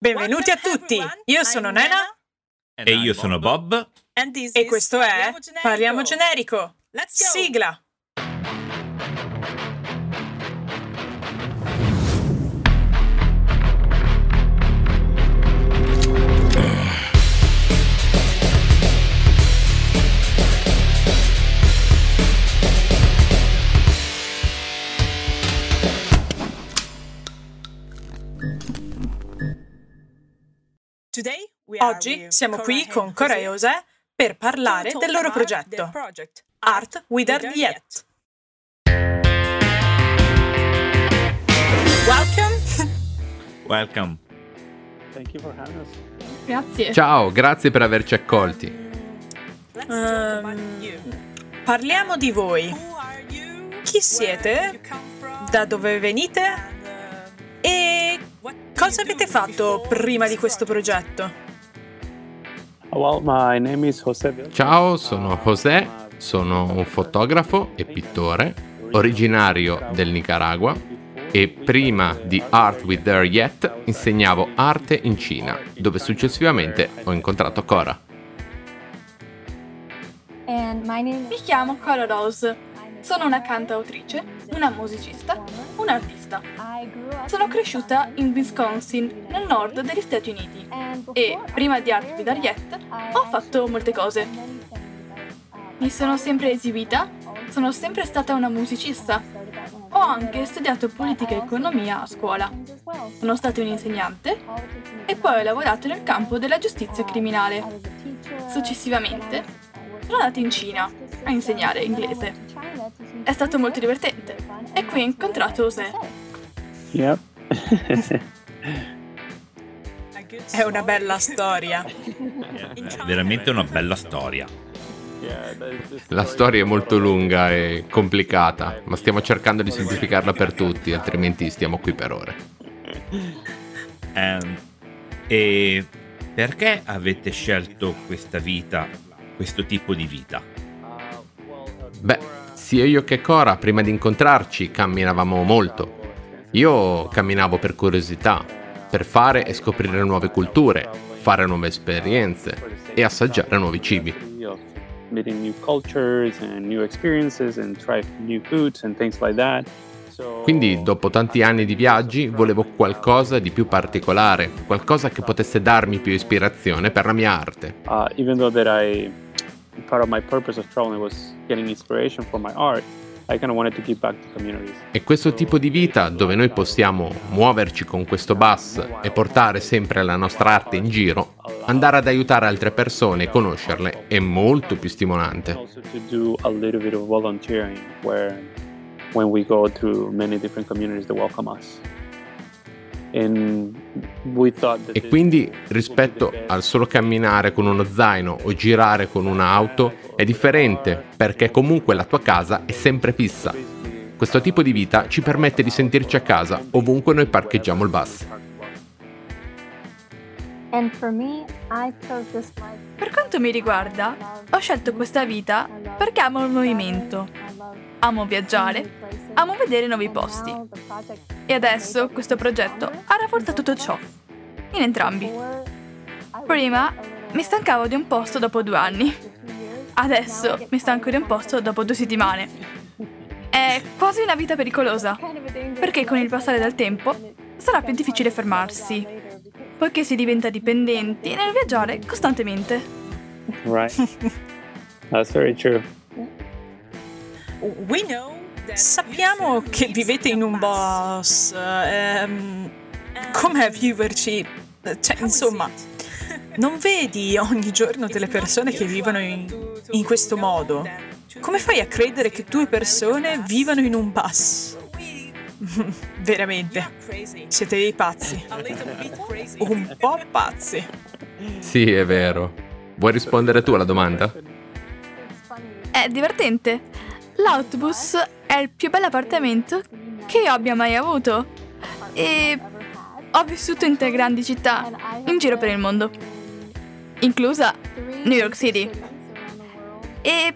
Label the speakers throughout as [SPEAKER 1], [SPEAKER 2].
[SPEAKER 1] Benvenuti a tutti! Io sono Nena
[SPEAKER 2] E io sono Bob.
[SPEAKER 1] e questo è Parliamo Generico. Sigla! Oggi siamo qui con Cora e José per parlare del loro progetto Art Without Yet. Welcome!
[SPEAKER 2] Welcome.
[SPEAKER 3] Thank you for having us.
[SPEAKER 4] Grazie.
[SPEAKER 5] Ciao, grazie per averci accolti.
[SPEAKER 1] Ehm, parliamo di voi. Chi siete? Da dove venite? E cosa avete fatto prima di questo progetto?
[SPEAKER 5] Ciao, sono José, sono un fotografo e pittore, originario del Nicaragua e prima di Art With There Yet insegnavo arte in Cina, dove successivamente ho incontrato Cora.
[SPEAKER 4] And my name Mi chiamo Cora Rose. Sono una cantautrice, una musicista, un'artista. Sono cresciuta in Wisconsin, nel nord degli Stati Uniti. E prima di Art with Ariette ho fatto molte cose. Mi sono sempre esibita, sono sempre stata una musicista. Ho anche studiato politica e economia a scuola. Sono stata un'insegnante e poi ho lavorato nel campo della giustizia criminale. Successivamente sono andata in Cina a insegnare inglese. È stato molto divertente e qui ho incontrato José.
[SPEAKER 3] Yep.
[SPEAKER 1] È una bella storia.
[SPEAKER 2] È veramente una bella storia.
[SPEAKER 5] La storia è molto lunga e complicata, ma stiamo cercando di semplificarla per tutti, altrimenti stiamo qui per ore.
[SPEAKER 2] Ehm, e perché avete scelto questa vita, questo tipo di vita?
[SPEAKER 5] Beh, sia io che Cora prima di incontrarci camminavamo molto. Io camminavo per curiosità, per fare e scoprire nuove culture, fare nuove esperienze e assaggiare nuovi cibi. Quindi, dopo tanti anni di viaggi, volevo qualcosa di più particolare, qualcosa che potesse darmi più ispirazione per la mia arte.
[SPEAKER 3] Part of my purpose of traveling was getting inspiration for my art.
[SPEAKER 5] E questo tipo di vita, dove noi possiamo muoverci con questo bus e portare sempre la nostra arte in giro, andare ad aiutare altre persone e conoscerle, è molto più stimolante.
[SPEAKER 3] When we go to many different communities that welcome us.
[SPEAKER 5] E quindi rispetto al solo camminare con uno zaino o girare con un'auto è differente perché comunque la tua casa è sempre fissa. Questo tipo di vita ci permette di sentirci a casa ovunque noi parcheggiamo il bus.
[SPEAKER 4] Per quanto mi riguarda, ho scelto questa vita perché amo il movimento, amo viaggiare, amo vedere nuovi posti. E adesso questo progetto ha rafforzato tutto ciò, in entrambi. Prima mi stancavo di un posto dopo due anni, adesso mi stanco di un posto dopo due settimane. È quasi una vita pericolosa, perché con il passare del tempo sarà più difficile fermarsi, poiché si diventa dipendenti nel viaggiare costantemente.
[SPEAKER 3] Right. That's very true.
[SPEAKER 1] Sappiamo che vivete in un bus. ehm, com'è viverci? Cioè, insomma, non vedi ogni giorno delle persone che vivono in, in questo modo? Come fai a credere che due persone vivano in un bus? Veramente, siete dei pazzi. Un po' pazzi.
[SPEAKER 5] Sì, è vero. Vuoi rispondere tu alla domanda?
[SPEAKER 4] È divertente. L'autobus è il più bello appartamento che io abbia mai avuto. E ho vissuto in tre grandi città, in giro per il mondo, inclusa New York City. E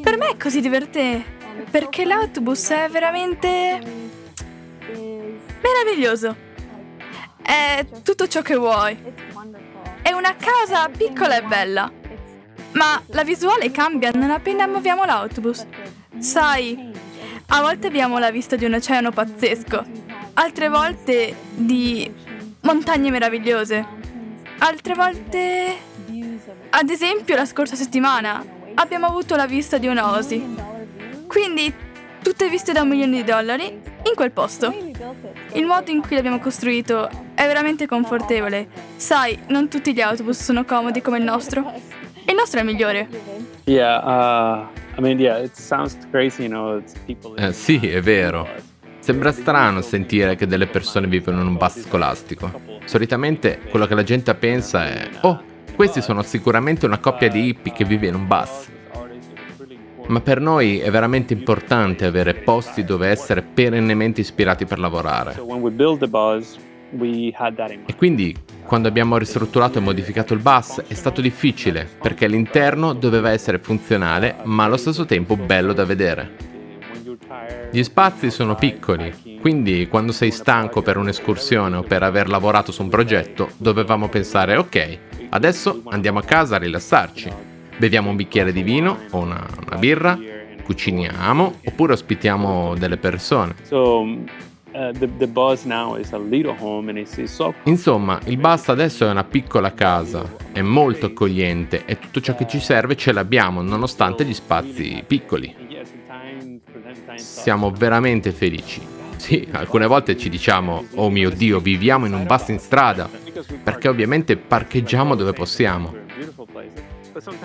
[SPEAKER 4] per me è così divertente, perché l'autobus è veramente meraviglioso. È tutto ciò che vuoi. È una casa piccola e bella. Ma la visuale cambia non appena muoviamo l'autobus. Sai, a volte abbiamo la vista di un oceano pazzesco, altre volte di montagne meravigliose, altre volte... Ad esempio la scorsa settimana abbiamo avuto la vista di una osi. Quindi tutte viste da un milione di dollari in quel posto. Il modo in cui l'abbiamo costruito è veramente confortevole. Sai, non tutti gli autobus sono comodi come il nostro. Il nostro è il migliore.
[SPEAKER 3] Yeah, uh, I mean, yeah, it sounds crazy, you know, it's people.
[SPEAKER 5] Eh, sì, è vero. Sembra strano sentire che delle persone vivono in un bus scolastico. Solitamente quello che la gente pensa è: Oh, questi sono sicuramente una coppia di hippie che vive in un bus. Ma per noi è veramente importante avere posti dove essere perennemente ispirati per lavorare.
[SPEAKER 3] So when we build the bus,
[SPEAKER 5] E quindi quando abbiamo ristrutturato e modificato il bus è stato difficile perché l'interno doveva essere funzionale ma allo stesso tempo bello da vedere. Gli spazi sono piccoli, quindi quando sei stanco per un'escursione o per aver lavorato su un progetto dovevamo pensare ok, adesso andiamo a casa a rilassarci, beviamo un bicchiere di vino o una, una birra, cuciniamo oppure ospitiamo delle persone. Insomma, il bus adesso è una piccola casa, è molto accogliente e tutto ciò che ci serve ce l'abbiamo nonostante gli spazi piccoli. Siamo veramente felici. Sì, alcune volte ci diciamo, oh mio Dio, viviamo in un bus in strada, perché ovviamente parcheggiamo dove possiamo.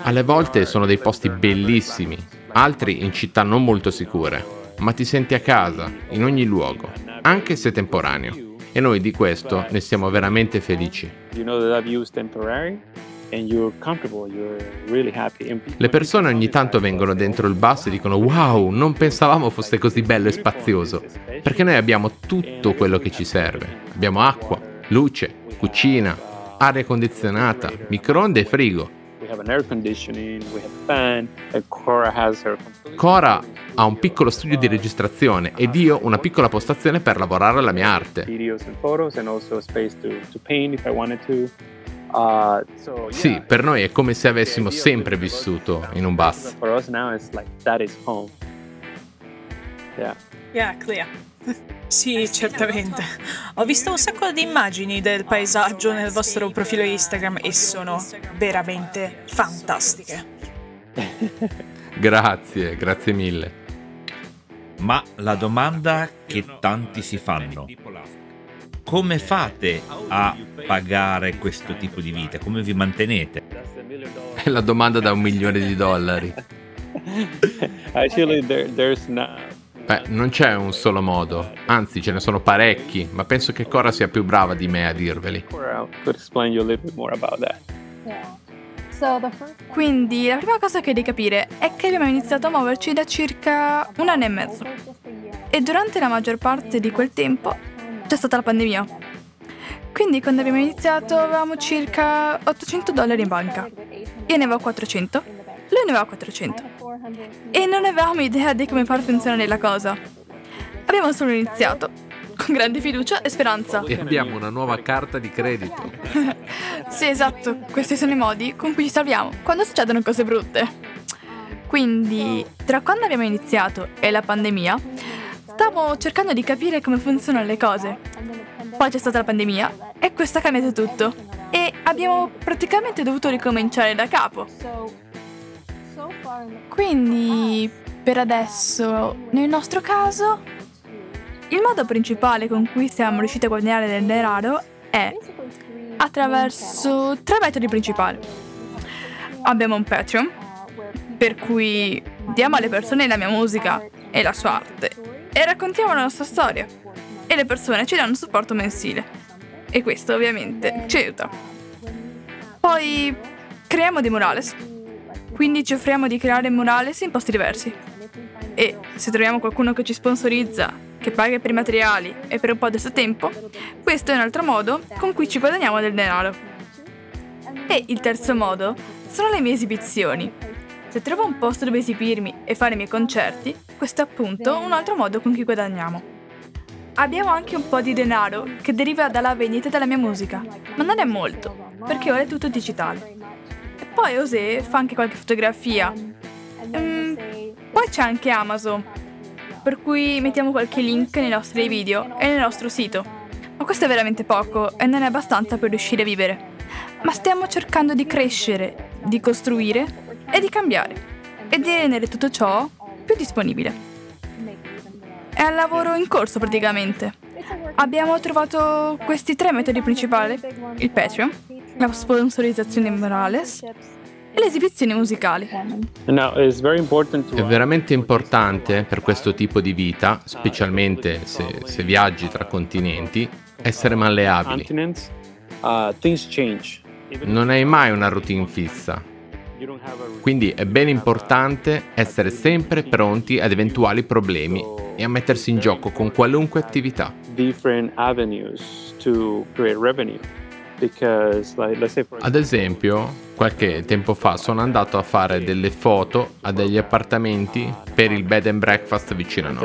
[SPEAKER 5] Alle volte sono dei posti bellissimi, altri in città non molto sicure, ma ti senti a casa, in ogni luogo, anche se temporaneo. E noi di questo ne siamo veramente felici. Le persone ogni tanto vengono dentro il bus e dicono wow, non pensavamo fosse così bello e spazioso, perché noi abbiamo tutto quello che ci serve. Abbiamo acqua, luce, cucina, aria condizionata, microonde e frigo.
[SPEAKER 3] We have an air conditioning, we have a fan, and Cora has her
[SPEAKER 5] Cora ha un piccolo studio di registrazione ed io una piccola postazione per lavorare alla mia arte.
[SPEAKER 3] Uh,
[SPEAKER 5] Sì, per noi è come se avessimo sempre vissuto in un bus.
[SPEAKER 3] Yeah,
[SPEAKER 1] clear. Sì, certamente. Ho visto un sacco di immagini del paesaggio nel vostro profilo Instagram e sono veramente fantastiche.
[SPEAKER 5] Grazie, grazie mille.
[SPEAKER 2] Ma la domanda che tanti si fanno, come fate a pagare questo tipo di vita? Come vi mantenete?
[SPEAKER 5] È la domanda da un milione di dollari.
[SPEAKER 3] Actually, there, there's not.
[SPEAKER 5] Beh, non c'è un solo modo, anzi ce ne sono parecchi, ma penso che Cora sia più brava di me a dirveli.
[SPEAKER 4] Quindi la prima cosa che devi capire è che abbiamo iniziato a muoverci da circa un anno e mezzo. E durante la maggior parte di quel tempo c'è stata la pandemia. Quindi quando abbiamo iniziato avevamo circa 800 dollari in banca. Io ne avevo 400, lui ne aveva 400. E non avevamo idea di come far funzionare la cosa. Abbiamo solo iniziato, con grande fiducia e speranza.
[SPEAKER 5] E abbiamo una nuova carta di credito.
[SPEAKER 4] Sì, esatto, questi sono i modi con cui ci salviamo quando succedono cose brutte. Quindi, tra quando abbiamo iniziato e la pandemia, stavo cercando di capire come funzionano le cose. Poi c'è stata la pandemia e questo ha cambiato tutto. E abbiamo praticamente dovuto ricominciare da capo. Quindi, per adesso, nel nostro caso, il modo principale con cui siamo riusciti a guadagnare del denaro è attraverso tre metodi principali. Abbiamo un Patreon, per cui diamo alle persone la mia musica e la sua arte e raccontiamo la nostra storia. E le persone ci danno supporto mensile. E questo ovviamente ci aiuta. Poi creiamo dei murales. Quindi ci offriamo di creare murales in posti diversi. E se troviamo qualcuno che ci sponsorizza, che paga per i materiali e per un po' del suo tempo, questo è un altro modo con cui ci guadagniamo del denaro. E il terzo modo sono le mie esibizioni. Se trovo un posto dove esibirmi e fare i miei concerti, questo è appunto un altro modo con cui guadagniamo. abbiamo anche un po' di denaro che deriva dalla vendita della mia musica, ma non è molto, perché ora è tutto digitale. Poi José fa anche qualche fotografia. Mm, poi c'è anche Amazon, per cui mettiamo qualche link nei nostri video e nel nostro sito. Ma questo è veramente poco e non è abbastanza per riuscire a vivere. Ma stiamo cercando di crescere, di costruire e di cambiare e di rendere tutto ciò più disponibile. È un lavoro in corso praticamente. Abbiamo trovato questi tre metodi principali, il Patreon, la sponsorizzazione Morales e le esibizioni musicali.
[SPEAKER 5] È veramente importante per questo tipo di vita, specialmente se, se viaggi tra continenti, essere malleabili.
[SPEAKER 3] Uh,
[SPEAKER 5] Non hai mai una routine fissa, quindi è ben importante essere sempre pronti ad eventuali problemi e a mettersi in gioco con qualunque attività.
[SPEAKER 3] different avenues to create revenue.
[SPEAKER 5] Ad esempio, qualche tempo fa sono andato a fare delle foto a degli appartamenti per il bed and breakfast vicino a noi.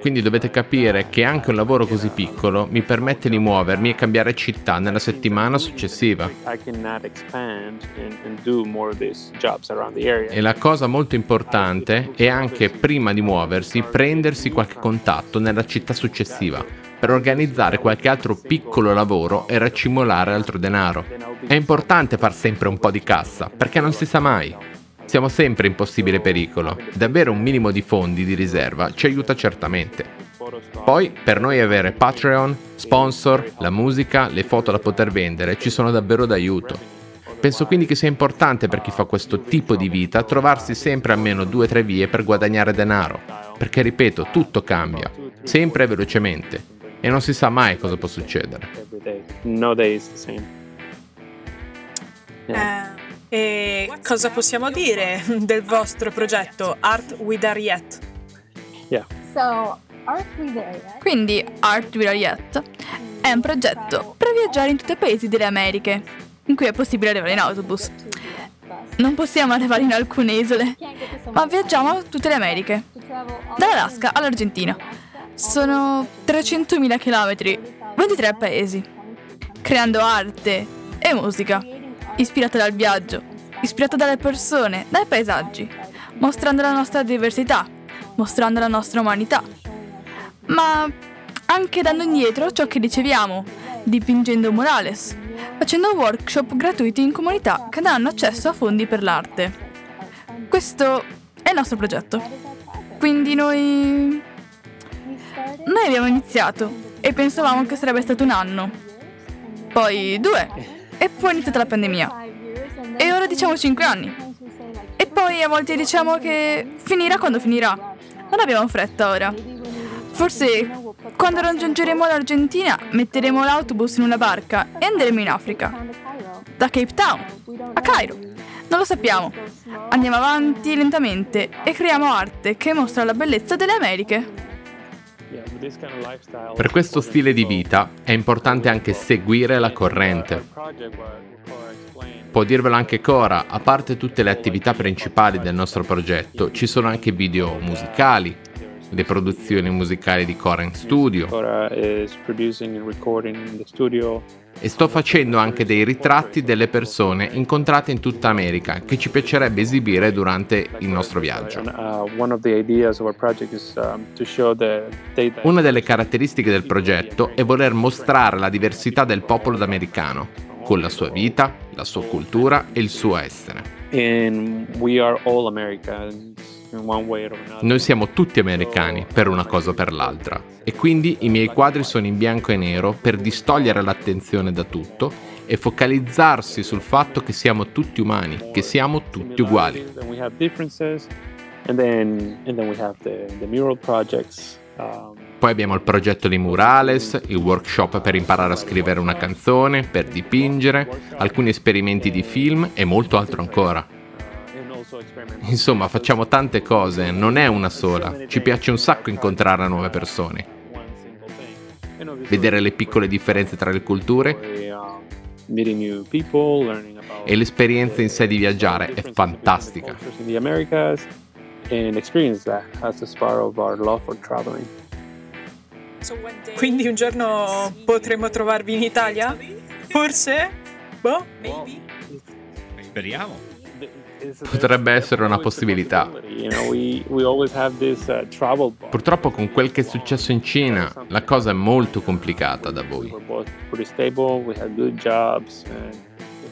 [SPEAKER 5] Quindi dovete capire che anche un lavoro così piccolo mi permette di muovermi e cambiare città nella settimana successiva. E la cosa molto importante è anche prima di muoversi prendersi qualche contatto nella città successiva per organizzare qualche altro piccolo lavoro e raccimolare altro denaro. È importante far sempre un po' di cassa perché non si sa mai. Siamo sempre in possibile pericolo. Davvero un minimo di fondi di riserva ci aiuta certamente. Poi, per noi avere Patreon, sponsor, la musica, le foto da poter vendere ci sono davvero d'aiuto. Penso quindi che sia importante per chi fa questo tipo di vita trovarsi sempre almeno due o tre vie per guadagnare denaro, perché ripeto, tutto cambia, sempre e velocemente, e non si sa mai cosa può succedere.
[SPEAKER 3] No day is the same. Yeah.
[SPEAKER 1] E cosa possiamo dire del vostro progetto Art with Ariette?
[SPEAKER 3] yeah.
[SPEAKER 6] So, Art We There Yet?
[SPEAKER 4] Quindi Art with Ariette è un progetto per viaggiare in tutti i paesi delle Americhe, in cui è possibile arrivare in autobus. Non possiamo arrivare in alcune isole, ma viaggiamo a tutte le Americhe, dall'Alaska all'Argentina. Sono 300.000 km, 23 paesi, creando arte e musica, ispirata dal viaggio, ispirata dalle persone, dai paesaggi, mostrando la nostra diversità, mostrando la nostra umanità, ma anche dando indietro ciò che riceviamo, dipingendo murales, facendo workshop gratuiti in comunità che danno accesso a fondi per l'arte. Questo è il nostro progetto. Quindi noi... Noi abbiamo iniziato e pensavamo che sarebbe stato un anno, poi due, e poi è iniziata la pandemia. E ora diciamo cinque anni. E poi a volte diciamo che finirà quando finirà. Non abbiamo fretta ora. Forse quando raggiungeremo l'Argentina metteremo l'autobus in una barca e andremo in Africa. Da Cape Town a Cairo. Non lo sappiamo. Andiamo avanti lentamente e creiamo arte che mostra la bellezza delle Americhe.
[SPEAKER 5] Per questo stile di vita è importante anche seguire la corrente. Può dirvelo anche Cora, a parte tutte le attività principali del nostro progetto, ci sono anche video musicali, le produzioni musicali di Cora in studio E sto facendo anche dei ritratti delle persone incontrate in tutta America che ci piacerebbe esibire durante il nostro viaggio.
[SPEAKER 3] Uh, um.
[SPEAKER 5] Una delle caratteristiche del progetto è voler mostrare la diversità del popolo d'americano, con la sua vita, la sua cultura e il suo essere.
[SPEAKER 3] And we are all Americans
[SPEAKER 5] Noi siamo tutti americani, per una cosa o per l'altra, e quindi i miei quadri sono in bianco e nero per distogliere l'attenzione da tutto e focalizzarsi sul fatto che siamo tutti umani, che siamo tutti uguali.
[SPEAKER 3] Um,
[SPEAKER 5] Poi abbiamo il progetto di Murales, il workshop per imparare a scrivere una canzone, per dipingere, alcuni esperimenti di film e molto altro ancora. Insomma, facciamo tante cose, non è una sola. Ci piace un sacco incontrare nuove persone, vedere le piccole differenze tra le culture
[SPEAKER 3] about
[SPEAKER 5] e l'esperienza in sé di viaggiare è fantastica.
[SPEAKER 1] Quindi un giorno potremo trovarvi in Italia? Forse? Boh?
[SPEAKER 2] Speriamo.
[SPEAKER 5] Potrebbe essere una possibilità. Purtroppo con quel che è successo in Cina, la cosa è molto complicata da voi.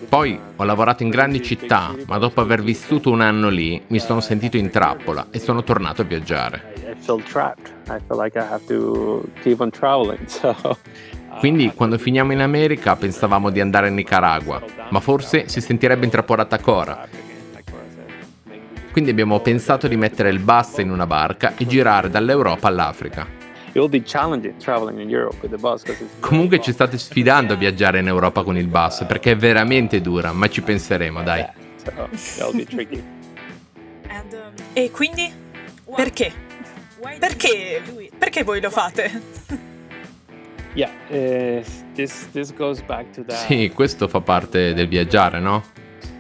[SPEAKER 5] Poi ho lavorato in grandi città, ma dopo aver vissuto un anno lì mi sono sentito in trappola e sono tornato a viaggiare. Quindi quando finiamo in America pensavamo di andare in Nicaragua, ma forse si sentirebbe intrappolata Cora. Quindi abbiamo pensato di mettere il bus in una barca e girare dall'Europa all'Africa. Comunque ci state sfidando a viaggiare in Europa con il bus perché è veramente dura, ma ci penseremo, dai.
[SPEAKER 3] Tricky.
[SPEAKER 1] E quindi? Perché? Perché? Perché voi lo fate?
[SPEAKER 3] That
[SPEAKER 5] Sì, questo fa parte del viaggiare, no?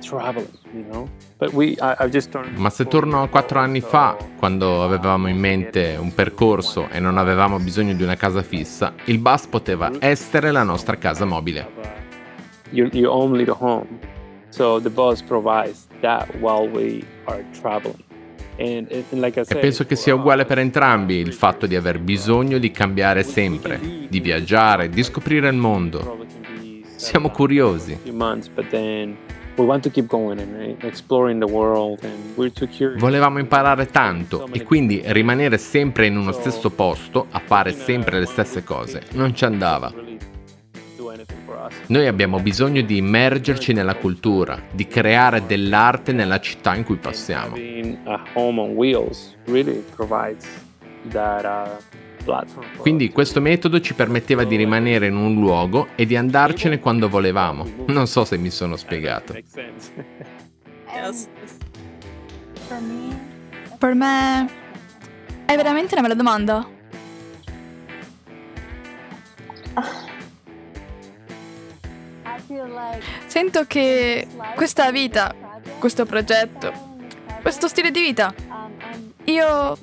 [SPEAKER 3] Traveling, you know. But we, I, I've just turned.
[SPEAKER 5] Ma se torno a quattro anni fa, quando avevamo in mente un percorso e non avevamo bisogno di una casa fissa, il bus poteva essere la nostra casa mobile.
[SPEAKER 3] you you own little home, so the bus provides that while we are traveling. And, and and like I
[SPEAKER 5] E penso che sia uguale per entrambi il fatto di aver bisogno di cambiare sempre, di viaggiare, di scoprire il mondo. Siamo curiosi.
[SPEAKER 3] Uh.
[SPEAKER 5] Volevamo imparare tanto e quindi rimanere sempre in uno stesso posto, a fare sempre le stesse cose, non ci andava. Noi abbiamo bisogno di immergerci nella cultura, di creare dell'arte nella città in cui passiamo. Quindi questo metodo ci permetteva di rimanere in un luogo e di andarcene quando volevamo. Non so se mi sono spiegato.
[SPEAKER 6] Me,
[SPEAKER 4] Per me è veramente una bella domanda. Sento che questa vita, questo progetto, questo stile di vita, io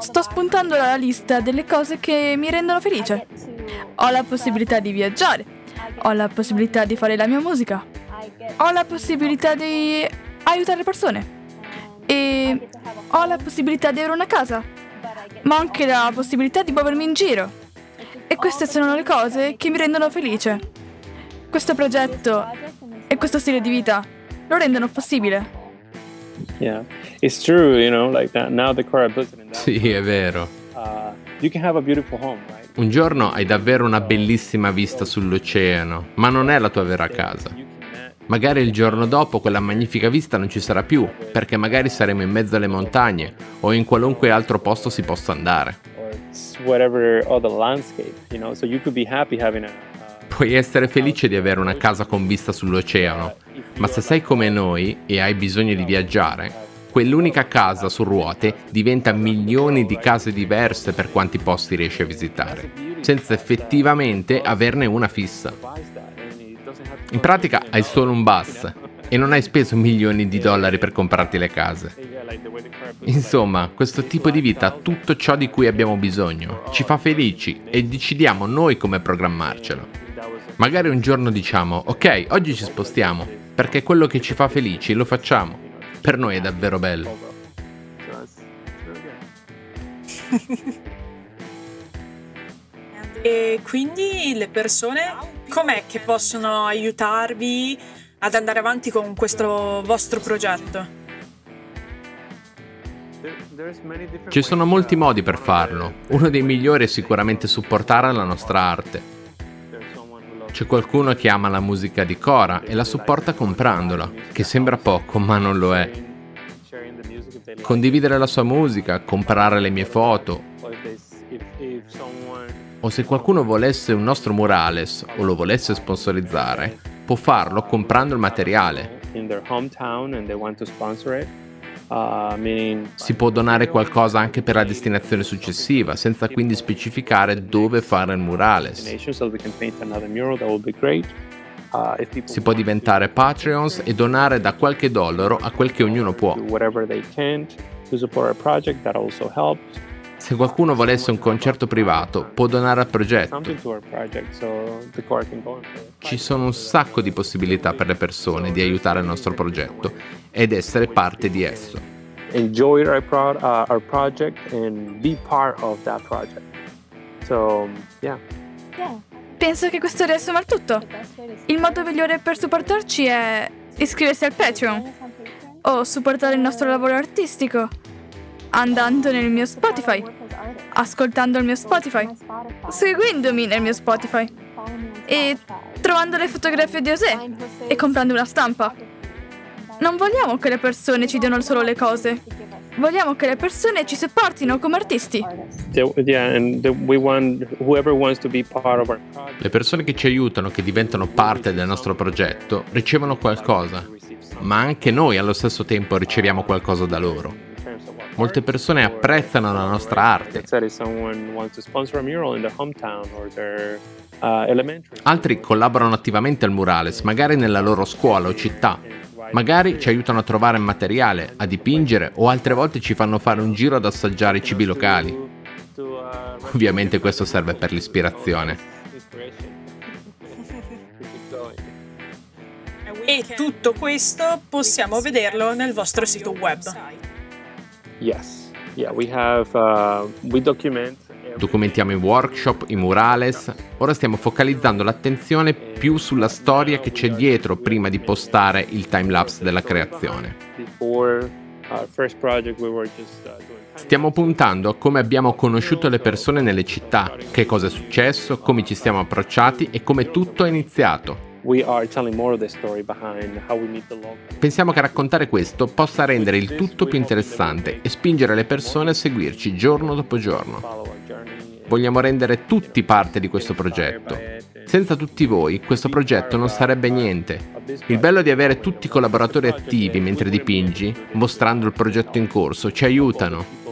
[SPEAKER 4] sto spuntando la lista delle cose che mi rendono felice. Ho la possibilità di viaggiare, ho la possibilità di fare la mia musica, ho la possibilità di aiutare le persone. E ho la possibilità di avere una casa, ma ho anche la possibilità di muovermi in giro. E queste sono le cose che mi rendono felice. Questo progetto e questo stile di vita lo rendono possibile.
[SPEAKER 3] Yeah, it's true. You know, like that. Now the car I in that.
[SPEAKER 5] Sì, è vero.
[SPEAKER 3] Uh, you can have a beautiful home, right?
[SPEAKER 5] Un giorno hai davvero una bellissima vista sull'oceano, ma non è la tua vera casa. Magari il giorno dopo quella magnifica vista non ci sarà più, perché magari saremo in mezzo alle montagne o in qualunque altro posto si possa andare.
[SPEAKER 3] whatever other landscape. You know, so you could be happy having a.
[SPEAKER 5] Puoi essere felice di avere una casa con vista sull'oceano, ma se sei come noi e hai bisogno di viaggiare, quell'unica casa su ruote diventa milioni di case diverse per quanti posti riesci a visitare, senza effettivamente averne una fissa. In pratica hai solo un bus e non hai speso milioni di dollari per comprarti le case. Insomma, questo tipo di vita ha tutto ciò di cui abbiamo bisogno, ci fa felici e decidiamo noi come programmarcelo. Magari un giorno diciamo, ok, oggi ci spostiamo, perché quello che ci fa felici lo facciamo. Per noi è davvero bello.
[SPEAKER 1] E quindi le persone com'è che possono aiutarvi ad andare avanti con questo vostro progetto?
[SPEAKER 5] Ci sono molti modi per farlo. Uno dei migliori è sicuramente supportare la nostra arte. C'è qualcuno che ama la musica di Cora e la supporta comprandola, che sembra poco, ma non lo è. Condividere la sua musica, comprare le mie foto, o se qualcuno volesse un nostro murales o lo volesse sponsorizzare, può farlo comprando il materiale.
[SPEAKER 3] Meaning
[SPEAKER 5] Si può donare qualcosa anche per la destinazione successiva, senza quindi specificare dove fare il murales.
[SPEAKER 3] people
[SPEAKER 5] Si può diventare Patreons e donare da qualche dollaro a quel che ognuno può. Se qualcuno volesse un concerto privato, può donare al progetto. Ci sono un sacco di possibilità per le persone di aiutare il nostro progetto ed essere parte di esso.
[SPEAKER 3] Enjoy our, uh, our project and be part of that project. So, yeah.
[SPEAKER 4] Penso che questo riassuma il tutto. Il modo migliore per supportarci è iscriversi al Patreon o supportare il nostro lavoro artistico andando nel mio Spotify, ascoltando il mio Spotify, seguendomi nel mio Spotify e trovando le fotografie di José e comprando una stampa. Non vogliamo che le persone ci diano solo le cose. Vogliamo che le persone ci supportino come artisti.
[SPEAKER 5] Le persone che ci aiutano, che diventano parte del nostro progetto, ricevono qualcosa, ma anche noi allo stesso tempo riceviamo qualcosa da loro. Molte persone apprezzano la nostra arte,
[SPEAKER 3] uh,
[SPEAKER 5] altri collaborano attivamente al murales, magari nella loro scuola o città. Magari ci aiutano a trovare materiale, a dipingere o altre volte ci fanno fare un giro ad assaggiare i cibi locali. Ovviamente questo serve per l'ispirazione.
[SPEAKER 1] E tutto questo possiamo vederlo nel vostro sito web.
[SPEAKER 3] Yes. Yeah, we have uh, we document.
[SPEAKER 5] Documentiamo i workshop, i murales. Ora stiamo focalizzando l'attenzione più sulla storia che c'è dietro prima di postare il timelapse della creazione.
[SPEAKER 3] Uh,
[SPEAKER 5] Stiamo puntando a come abbiamo conosciuto le persone nelle città, che cosa è successo, come ci siamo approcciati e come tutto è iniziato. Pensiamo che raccontare questo possa rendere il tutto più interessante e spingere le persone a seguirci giorno dopo giorno. Vogliamo rendere tutti parte di questo progetto. Senza tutti voi, questo progetto non sarebbe niente. Il bello di avere tutti i collaboratori attivi mentre dipingi, mostrando il progetto in corso, ci aiutano.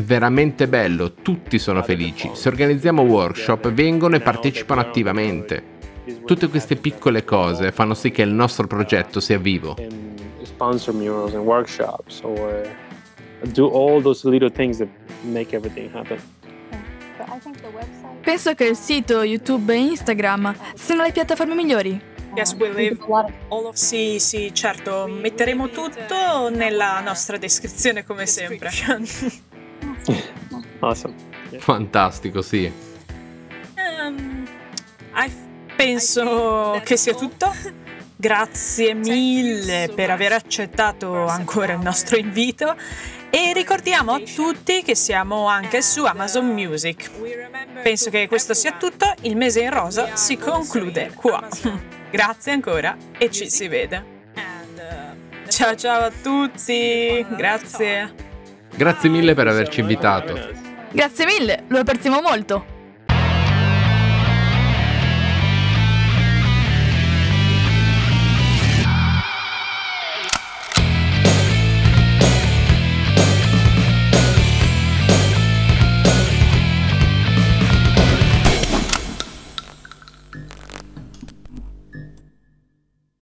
[SPEAKER 5] È veramente bello, tutti sono felici. Se organizziamo workshop, vengono e partecipano attivamente. Tutte queste piccole cose fanno sì che il nostro progetto sia vivo.
[SPEAKER 3] sponsor murals and workshops or do all those little things that make everything happen.
[SPEAKER 4] Penso che il sito, YouTube e Instagram siano le piattaforme migliori.
[SPEAKER 1] Yes, we live. All of- Sì, sì, certo, metteremo tutto nella nostra descrizione come sempre.
[SPEAKER 3] Awesome.
[SPEAKER 5] Fantastico, sì.
[SPEAKER 1] I- penso che sia tutto. Grazie mille per aver accettato ancora il nostro invito e ricordiamo a tutti che siamo anche su Amazon Music. Penso che questo sia tutto, il mese in rosa si conclude qua. Grazie ancora e ci si vede. Ciao ciao a tutti, grazie.
[SPEAKER 5] Grazie mille per averci invitato.
[SPEAKER 4] Grazie mille, lo apprezziamo molto.